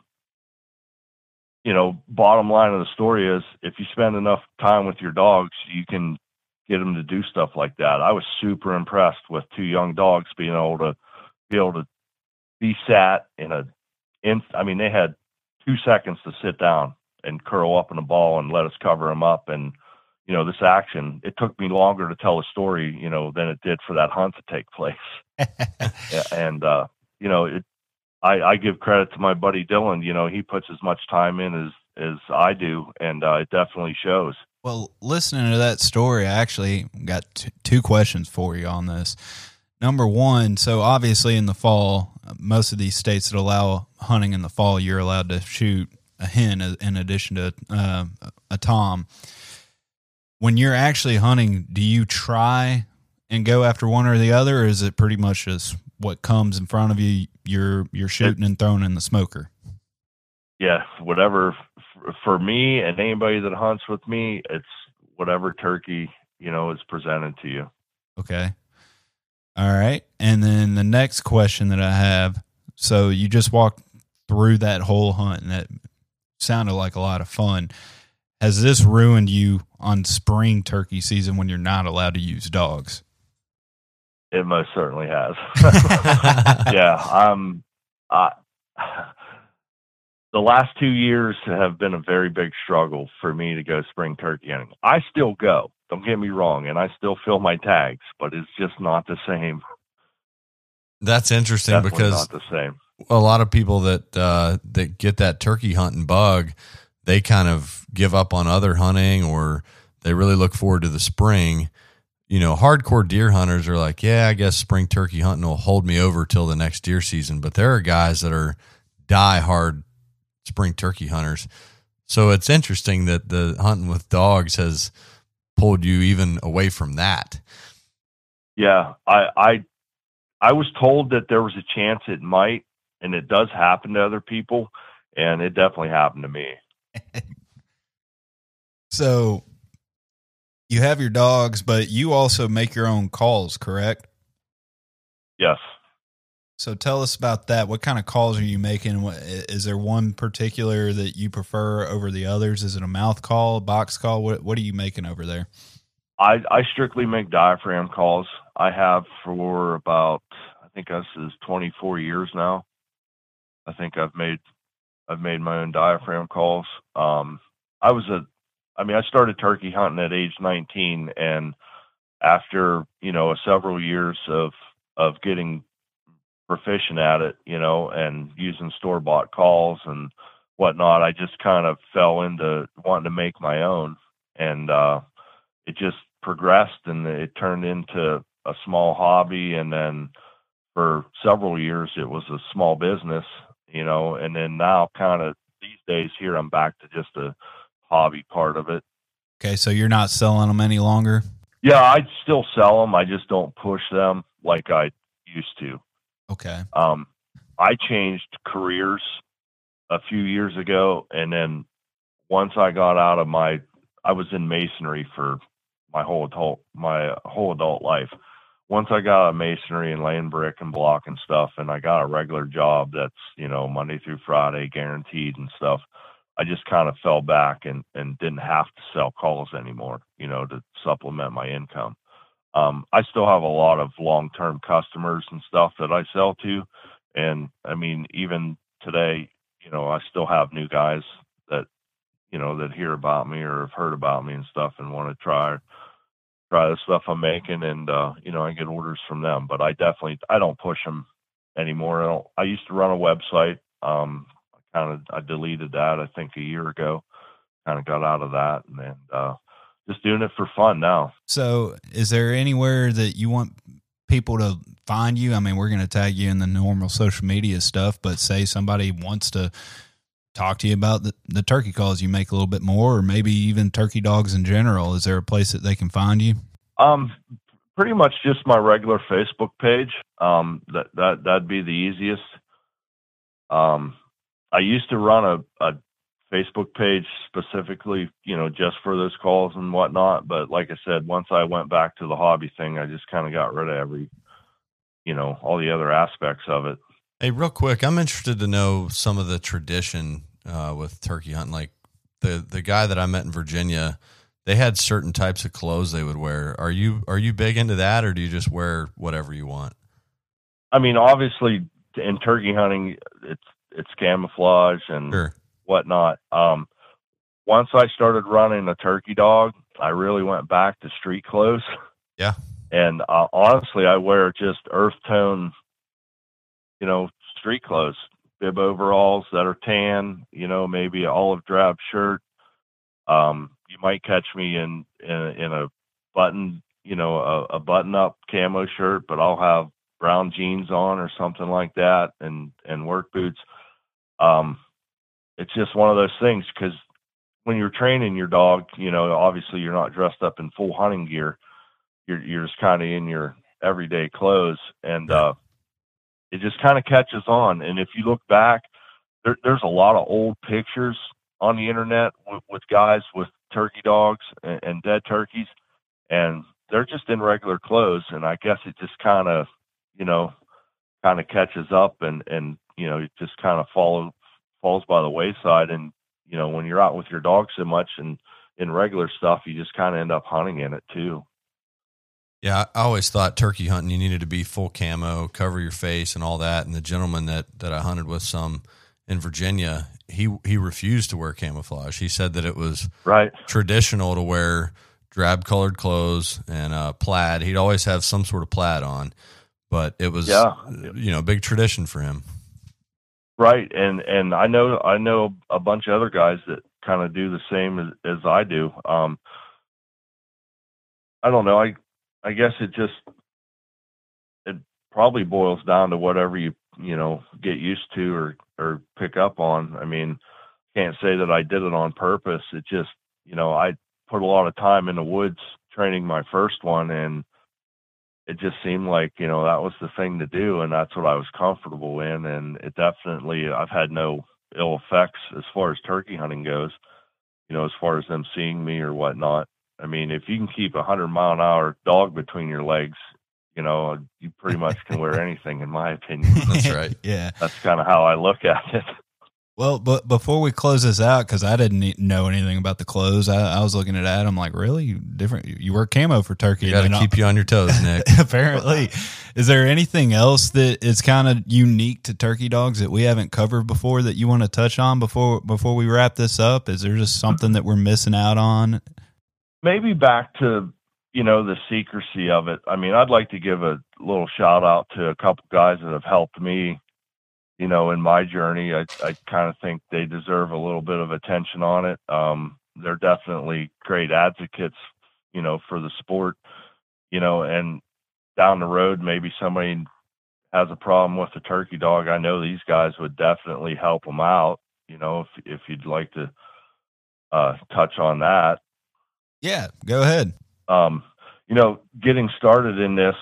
you know, bottom line of the story is if you spend enough time with your dogs, you can get them to do stuff like that. I was super impressed with two young dogs being able to be able to be sat in a in I mean they had 2 seconds to sit down and curl up in a ball and let us cover them up and you know this action it took me longer to tell a story you know than it did for that hunt to take place and uh you know it I, I give credit to my buddy Dylan. You know, he puts as much time in as as I do, and uh, it definitely shows. Well, listening to that story, I actually got t- two questions for you on this. Number one, so obviously in the fall, most of these states that allow hunting in the fall, you're allowed to shoot a hen in addition to uh, a tom. When you're actually hunting, do you try and go after one or the other, or is it pretty much just what comes in front of you, you're you're shooting and throwing in the smoker? Yeah, whatever. For me and anybody that hunts with me, it's whatever turkey you know is presented to you. Okay. All right. And then the next question that I have so you just walked through that whole hunt, and that sounded like a lot of fun. Has this ruined you on spring turkey season when you're not allowed to use dogs? It most certainly has. yeah, um, I, the last two years have been a very big struggle for me to go spring turkey hunting. I still go. Don't get me wrong, and I still fill my tags, but it's just not the same. That's interesting Definitely because not the same. a lot of people that uh, that get that turkey hunting bug, they kind of give up on other hunting or they really look forward to the spring. You know, hardcore deer hunters are like, yeah, I guess spring turkey hunting will hold me over till the next deer season. But there are guys that are die hard spring turkey hunters. So it's interesting that the hunting with dogs has pulled you even away from that. Yeah, I, I, I was told that there was a chance it might, and it does happen to other people, and it definitely happened to me. So you have your dogs, but you also make your own calls, correct? Yes. So tell us about that. What kind of calls are you making? Is there one particular that you prefer over the others? Is it a mouth call, a box call? What What are you making over there? I, I strictly make diaphragm calls. I have for about I think this is 24 years now. I think I've made I've made my own diaphragm calls. Um, I was a I mean I started turkey hunting at age 19 and after, you know, several years of of getting proficient at it, you know, and using store bought calls and whatnot, I just kind of fell into wanting to make my own. And uh it just progressed and it turned into a small hobby and then for several years it was a small business you know and then now kind of these days here i'm back to just a hobby part of it. Okay, so you're not selling them any longer. yeah i still sell them i just don't push them like i used to. Okay, um i changed careers a few years ago and then once i got out of my i was in masonry for my whole adult my whole adult life. Once i got out of masonry and laying brick and block and stuff and i got a regular job that's you know monday through friday guaranteed and stuff i just kind of fell back and and didn't have to sell calls anymore you know to supplement my income. Um i still have a lot of long term customers and stuff that i sell to and i mean even today you know i still have new guys that you know that hear about me or have heard about me and stuff and want to try try the stuff i'm making and uh you know i get orders from them but i definitely i don't push them anymore. I i used to run a website um kind of i deleted that i think a year ago kind of got out of that and then uh just doing it for fun now so is there anywhere that you want people to find you? I mean, we're going to tag you in the normal social media stuff, but say somebody wants to talk to you about the, the turkey calls you make a little bit more, or maybe even turkey dogs in general. Is there a place that they can find you? Um, pretty much just my regular Facebook page. Um, that that that'd be the easiest. Um, I used to run a, a Facebook page specifically, you know, just for those calls and whatnot. But like I said, once I went back to the hobby thing, I just kind of got rid of every, you know, all the other aspects of it. Hey, real quick, I'm interested to know some of the tradition uh, with turkey hunting. Like the the guy that I met in Virginia, they had certain types of clothes they would wear. Are you are you big into that, or do you just wear whatever you want? I mean, obviously, in turkey hunting, it's it's camouflage and Sure. whatnot. Um, once I started running a turkey dog, I really went back to street clothes. Yeah. And uh, honestly, I wear just earth tone, you know, street clothes, bib overalls that are tan, you know, maybe an olive drab shirt. Um, you might catch me in in, a- in a button, you know, a, a button up camo shirt, but I'll have brown jeans on or something like that, and and work boots. Um, it's just one of those things because when you're training your dog, you know, obviously you're not dressed up in full hunting gear. You're you're just kind of in your everyday clothes, and uh, it just kind of catches on. And if you look back, there, there's a lot of old pictures on the internet with, with guys with turkey dogs and, and dead turkeys, and they're just in regular clothes. And I guess it just kind of, you know, kind of catches up and and you know, it just kind of follow falls by the wayside. And you know, when you're out with your dog so much and in regular stuff, you just kind of end up hunting in it too. Yeah, I always thought turkey hunting you needed to be full camo, cover your face, and all that. And the gentleman that that I hunted with some in Virginia, he he refused to wear camouflage. He said that it was right traditional to wear drab colored clothes and uh, plaid. He'd always have some sort of plaid on, but it was yeah. you know a big tradition for him. Right, and and I know I know a bunch of other guys that kind of do the same as, as I do. Um, I don't know. I I guess it just it probably boils down to whatever you you know get used to or or pick up on. I mean, can't say that I did it on purpose. It just you know I put a lot of time in the woods training my first one and it just seemed like you know that was the thing to do and that's what i was comfortable in and it definitely i've had no ill effects as far as turkey hunting goes you know as far as them seeing me or whatnot. I mean if you can keep a hundred mile an hour dog between your legs you know you pretty much can wear anything in my opinion. That's right yeah that's kind of how i look at it well, but before we close this out, because I didn't know anything about the clothes, I, I, was looking at Adam like, really different. You wear camo for turkey. Got to keep you on your toes, Nick. apparently, is there anything else that is kind of unique to turkey dogs that we haven't covered before that you want to touch on before before we wrap this up? Is there just something that we're missing out on? Maybe back to you know the secrecy of it. I mean, I'd like to give a little shout out to a couple guys that have helped me you know, in my journey, I, I kind of think they deserve a little bit of attention on it. Um, they're definitely great advocates, you know, for the sport, you know, and down the road, maybe somebody has a problem with a turkey dog. I know these guys would definitely help them out, you know, if, if you'd like to uh, touch on that. Yeah, go ahead. Um, you know, getting started in this,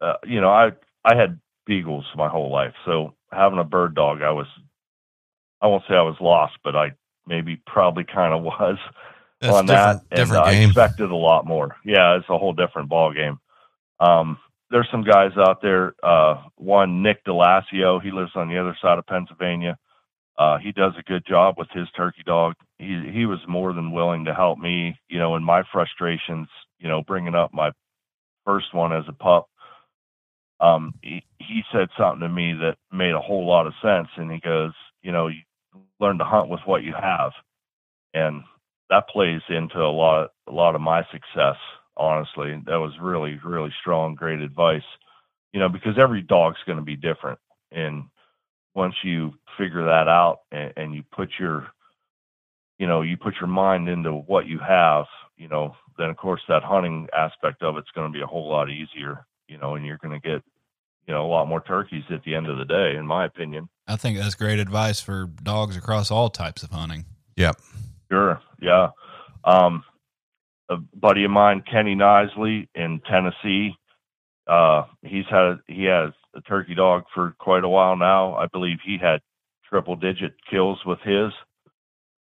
uh, you know, I, I had beagles my whole life. So having a bird dog, I was, I won't say I was lost, but I maybe probably kind of was That's on that. and I game. expected a lot more. Yeah, it's a whole different ball game. Um, there's some guys out there. Uh, one, Nick Delasio, he lives on the other side of Pennsylvania. Uh, he does a good job with his turkey dog. He he was more than willing to help me, you know, in my frustrations, you know, bringing up my first one as a pup um, he, he said something to me that made a whole lot of sense. And he goes, you know, you learn to hunt with what you have, and that plays into a lot, a lot of my success. Honestly, that was really, really strong, great advice. You know, because every dog's going to be different, and once you figure that out and, and you put your, you know, you put your mind into what you have, you know, then of course that hunting aspect of it's going to be a whole lot easier you know, and you're going to get, you know, a lot more turkeys at the end of the day, in my opinion. I think that's great advice for dogs across all types of hunting. Yep. Sure. Yeah. Um, a buddy of mine, Kenny Nisley in Tennessee, uh, he's had, he has a turkey dog for quite a while now. I believe he had triple digit kills with his,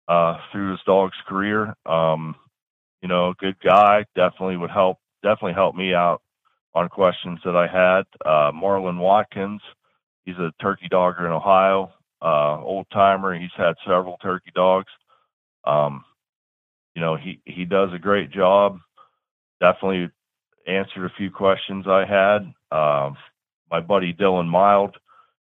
uh, through his dog's career. Um, you know, good guy, definitely would help, definitely help me out on questions that I had. Uh, Marlon Watkins, he's a turkey dogger in Ohio, uh, old timer. He's had several turkey dogs. Um, you know, he, he does a great job. Definitely answered a few questions I had. Uh, my buddy Dylan Mild,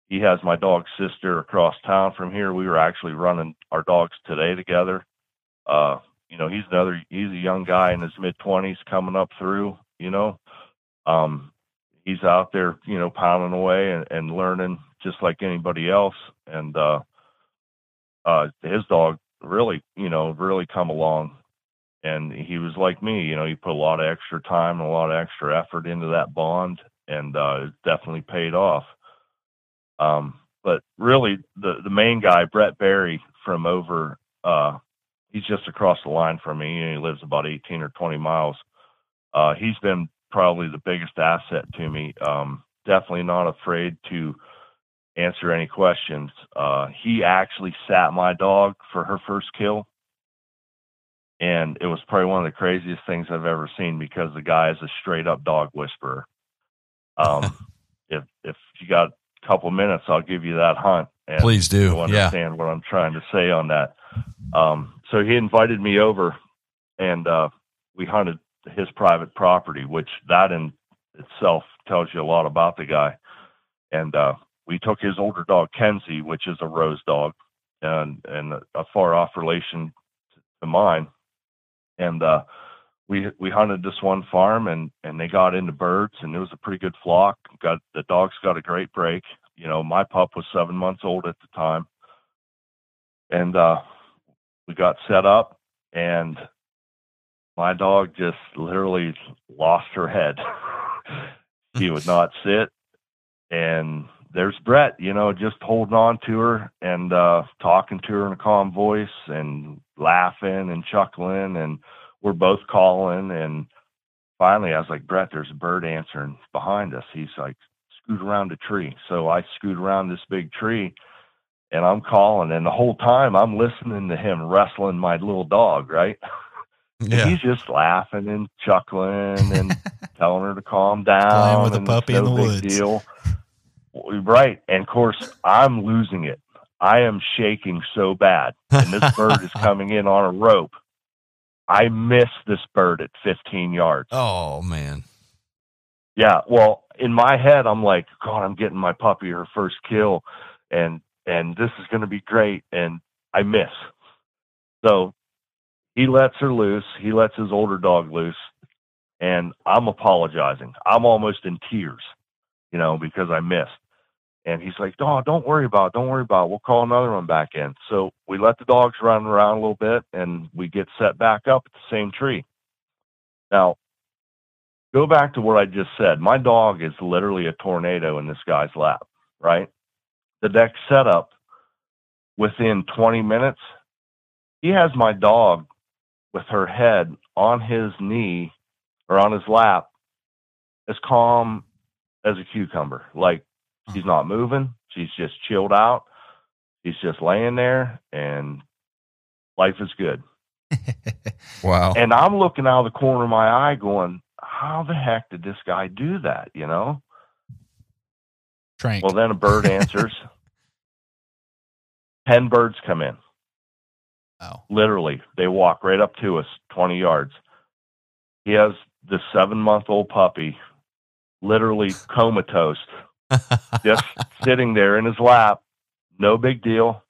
he has my dog's sister across town from here. We were actually running our dogs today together. Uh, you know, he's another, he's a young guy in his mid 20s coming up through, you know um, he's out there, you know, pounding away and, and learning just like anybody else. And uh, uh, his dog really, you know, really come along. And he was like me, you know, he put a lot of extra time and a lot of extra effort into that bond, and uh, it definitely paid off. Um, but really, the the main guy, Brett Barry, from over, uh, he's just across the line from me. he lives about 18 or 20 miles. Uh, he's been probably the biggest asset to me. Um, definitely not afraid to answer any questions. Uh, he actually sat my dog for her first kill. And it was probably one of the craziest things I've ever seen because the guy is a straight up dog whisperer. Um, if if you got a couple minutes, I'll give you that hunt. And Please do. you'll Yeah. understand what I'm trying to say on that. Um, so he invited me over, and uh, we hunted his private property, which that in itself tells you a lot about the guy. And uh, we took his older dog Kenzie, which is a rose dog, and and a far off relation to mine, and uh, we we hunted this one farm, and and they got into birds, and it was a pretty good flock. Got the dogs got a great break. You know, my pup was seven months old at the time, and uh, we got set up, and my dog just literally lost her head. she would not sit, and there's Brett, you know, just holding on to her and uh talking to her in a calm voice and laughing and chuckling and we're both calling and finally I was like, Brett, there's a bird answering behind us. He's like, scoot around a tree. So I scoot around this big tree and I'm calling and the whole time I'm listening to him wrestling my little dog, right? Yeah. he's just laughing and chuckling and telling her to calm down. Playing with a puppy in the woods. Deal. Right. And of course, I'm losing it. I am shaking so bad. And this bird is coming in on a rope. I missed this bird at 15 yards. Oh man. Yeah. Well, in my head, I'm like, God, I'm getting my puppy her first kill, and and this is going to be great. And I miss. So he lets her loose. He lets his older dog loose, and I'm apologizing. I'm almost in tears, you know, because I missed. And he's like, "Oh, don't worry about it. Don't worry about it. We'll call another one back in." So we let the dogs run around a little bit, and we get set back up at the same tree. Now, go back to what I just said. My dog is literally a tornado in this guy's lap, right? The deck setup within 20 minutes, he has my dog with her head on his knee or on his lap, as calm as a cucumber. Like hmm. she's not moving, she's just chilled out, she's just laying there, and life is good. Wow. And I'm looking out of the corner of my eye going, how the heck did this guy do that? You know? Trank. Well, then a bird answers. 10 birds come in. Wow. Literally, they walk right up to us 20 yards. He has this seven month old puppy, literally comatose, just sitting there in his lap. No big deal.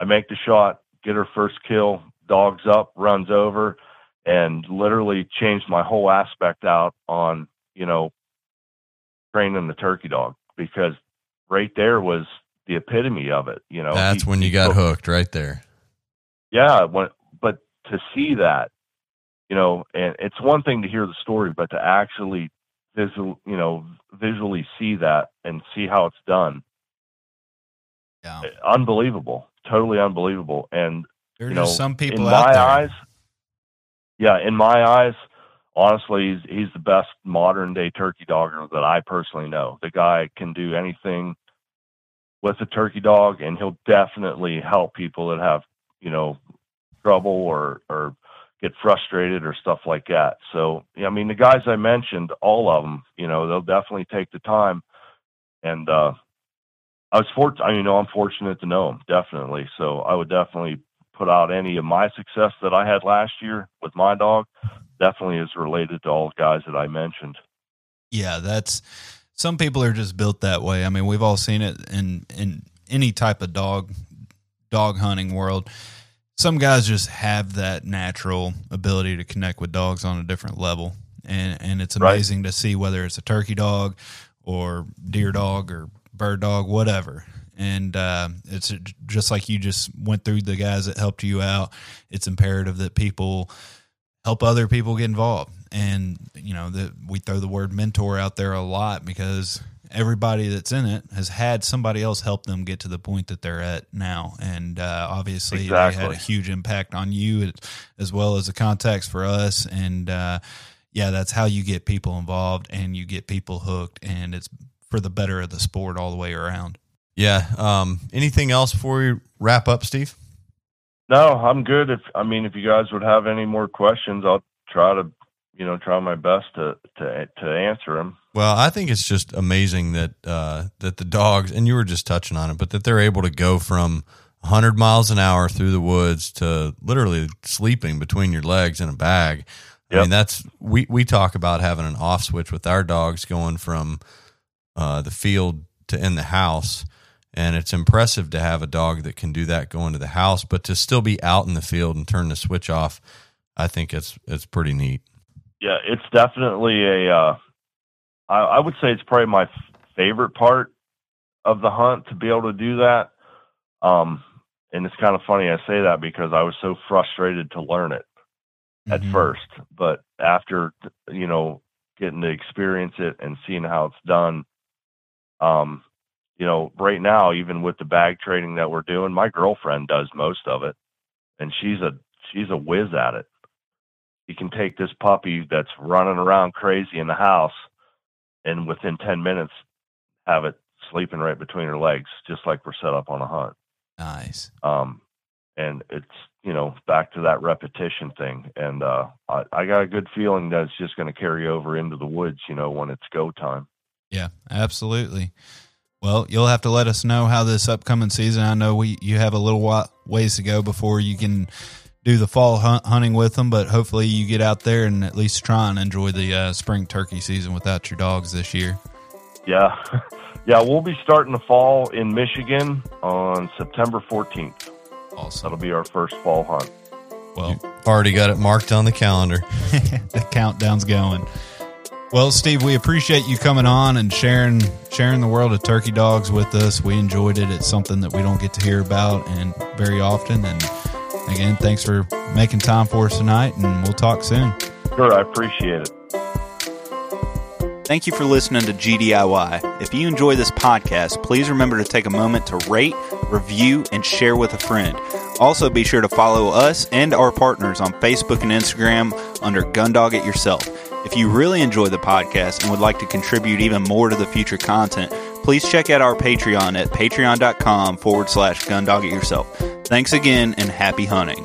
I make the shot, get her first kill, dogs up, runs over, and literally changed my whole aspect out on, you know, training the turkey dog because right there was the epitome of it. You know, That's He- when you got hooked right there. Yeah when, but to see that you know and it's one thing to hear the story but to actually visual you know visually see that and see how it's done Yeah. Eh, unbelievable totally unbelievable and There's you know some people in out my there. eyes yeah in my eyes honestly he's, he's the best modern day turkey dogger that i personally know the guy can do anything with a turkey dog and he'll definitely help people that have you know trouble or or get frustrated or stuff like that. So i mean the guys i mentioned all of them you know they'll definitely take the time. And uh i was fortunate you know i'm fortunate to know them definitely. So i would definitely put out any of my success that i had last year with my dog definitely is related to all the guys that i mentioned. Yeah, that's some people are just built that way. I mean, we've all seen it in in any type of dog dog hunting world. Some guys just have that natural ability to connect with dogs on a different level. And and it's Right. amazing to see whether it's a turkey dog or deer dog or bird dog, whatever. And uh, it's just like you just went through the guys that helped you out. It's imperative that people help other people get involved. And you know that we throw the word mentor out there a lot because everybody that's in it has had somebody else help them get to the point that they're at now. And uh, obviously, they had a huge impact on you as well as the contacts for us. And uh, yeah, that's how you get people involved and you get people hooked, and it's for the better of the sport all the way around. Yeah. Um, anything else before we wrap up, Steve? No, I'm good. If I mean, if you guys would have any more questions, I'll try to, you know, try my best to to to answer them. Well, I think it's just amazing that uh, that the dogs, and you were just touching on it, but that they're able to go from 100 miles an hour through the woods to literally sleeping between your legs in a bag. I mean, that's we we talk about having an off switch with our dogs going from uh, the field to in the house, and it's impressive to have a dog that can do that going to the house, but to still be out in the field and turn the switch off. I think it's it's pretty neat. Yeah, it's definitely a. Uh, I, I would say it's probably my f- favorite part of the hunt to be able to do that. Um, and it's kind of funny I say that because I was so frustrated to learn it at Mhm. first, but after you know getting to experience it and seeing how it's done, um, you know, right now even with the bag training that we're doing, my girlfriend does most of it, and she's a she's a whiz at it. You can take this puppy that's running around crazy in the house, and within ten minutes, have it sleeping right between her legs, just like we're set up on a hunt Nice. um, and it's you know back to that repetition thing and uh I, I got a good feeling that it's just going to carry over into the woods you know when it's go time Yeah, absolutely. Well, you'll have to let us know how this upcoming season. I know we you have a little wa- ways to go before you can do the fall hunt, hunting with them, but hopefully you get out there and at least try and enjoy the uh, spring turkey season without your dogs this year. yeah yeah we'll be starting the fall in michigan on september 14th Awesome. that'll be our first fall hunt Well, Already got it marked on the calendar. the countdown's going. Well, Steve, we appreciate you coming on and sharing sharing the world of turkey dogs with us. We enjoyed it. It's something that we don't get to hear about and very often. And again, thanks for making time for us tonight. And we'll talk soon. sure i appreciate it Thank you for listening to GDIY. If you enjoy this podcast, please remember to take a moment to rate, review, and share with a friend. Also, be sure to follow us and our partners on Facebook and Instagram under Gundog It Yourself. If you really enjoy the podcast and would like to contribute even more to the future content, please check out our Patreon at patreon.com forward slash Gundog It Yourself. Thanks again and happy hunting.